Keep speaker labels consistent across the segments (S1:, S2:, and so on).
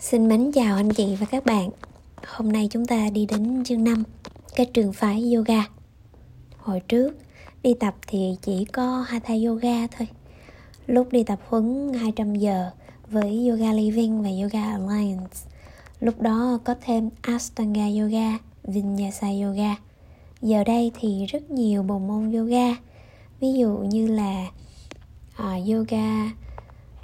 S1: Xin mến chào anh chị và các bạn. Hôm nay chúng ta đi đến chương 5 Các trường phái yoga. Hồi trước đi tập thì chỉ có Hatha Yoga thôi. Lúc đi tập huấn 200 giờ với Yoga Living và Yoga Alliance. Lúc đó có thêm ashtanga Yoga, Vinyasa Yoga. Giờ đây thì rất nhiều bộ môn yoga. Ví dụ như là uh, yoga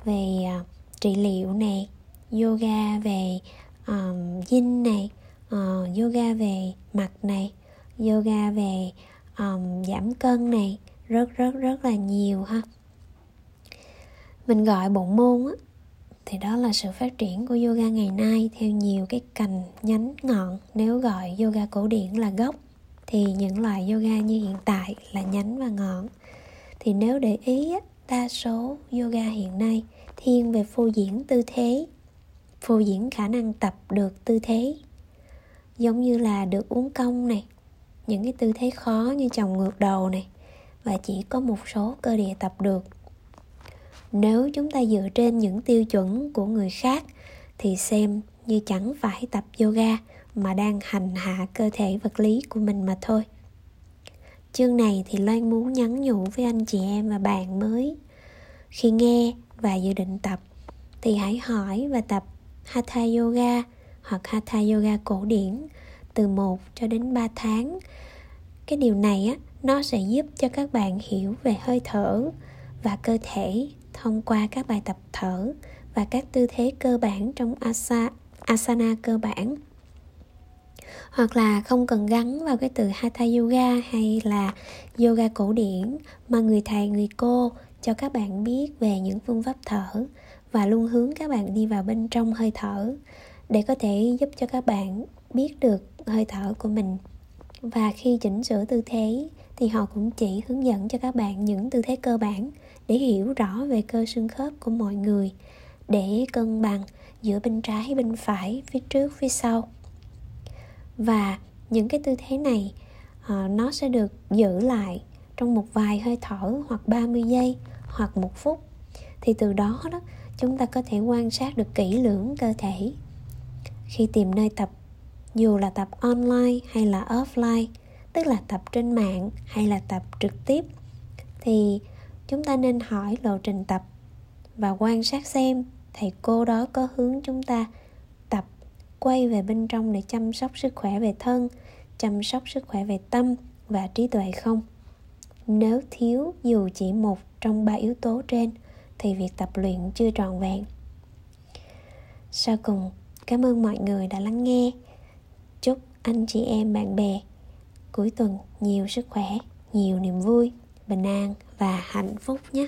S1: về uh, trị liệu này yoga về um, yin này uh, yoga về mặt này yoga về um, giảm cân này rất rất rất là nhiều ha. Mình gọi bộ môn á thì đó là sự phát triển của yoga ngày nay theo nhiều cái cành nhánh ngọn. Nếu gọi yoga cổ điển là gốc thì những loại yoga như hiện tại là nhánh và ngọn. Thì nếu để ý á đa số yoga hiện nay thiên về phô diễn tư thế phô diễn khả năng tập được tư thế. Giống như là được uống công này, những cái tư thế khó như chồng ngược đầu này, và chỉ có một số cơ địa tập được. Nếu chúng ta dựa trên những tiêu chuẩn của người khác, thì xem như chẳng phải tập yoga mà đang hành hạ cơ thể vật lý của mình mà thôi. Chương này thì loan muốn nhắn nhủ với anh chị em và bạn mới. Khi nghe và dự định tập, thì hãy hỏi và tập Hatha Yoga hoặc Hatha Yoga cổ điển từ 1 cho đến 3 tháng. Cái điều này á, nó sẽ giúp cho các bạn hiểu về hơi thở và cơ thể thông qua các bài tập thở và các tư thế cơ bản trong asa, asana cơ bản hoặc là không cần gắn vào cái từ hatha yoga hay là yoga cổ điển mà người thầy người cô cho các bạn biết về những phương pháp thở và luôn hướng các bạn đi vào bên trong hơi thở để có thể giúp cho các bạn biết được hơi thở của mình. Và khi chỉnh sửa tư thế thì họ cũng chỉ hướng dẫn cho các bạn những tư thế cơ bản để hiểu rõ về cơ xương khớp của mọi người, để cân bằng giữa bên trái, bên phải, phía trước, phía sau. Và những cái tư thế này ờ, nó sẽ được giữ lại trong một vài hơi thở hoặc 30 giây hoặc một phút thì từ đó đó, chúng ta có thể quan sát được kỹ lưỡng cơ thể. Khi tìm nơi tập, dù là tập online hay là offline, tức là tập trên mạng hay là tập trực tiếp, thì chúng ta nên hỏi lộ trình tập và quan sát xem thầy cô đó có hướng chúng ta tập, quay về bên trong để chăm sóc sức khỏe về thân, chăm sóc sức khỏe về tâm và trí tuệ không. Nếu thiếu dù chỉ một trong ba yếu tố trên thì việc tập luyện chưa trọn vẹn. Sau cùng, cảm ơn mọi người đã lắng nghe. Chúc anh chị em bạn bè cuối tuần nhiều sức khỏe, nhiều niềm vui, bình an và hạnh phúc nhé.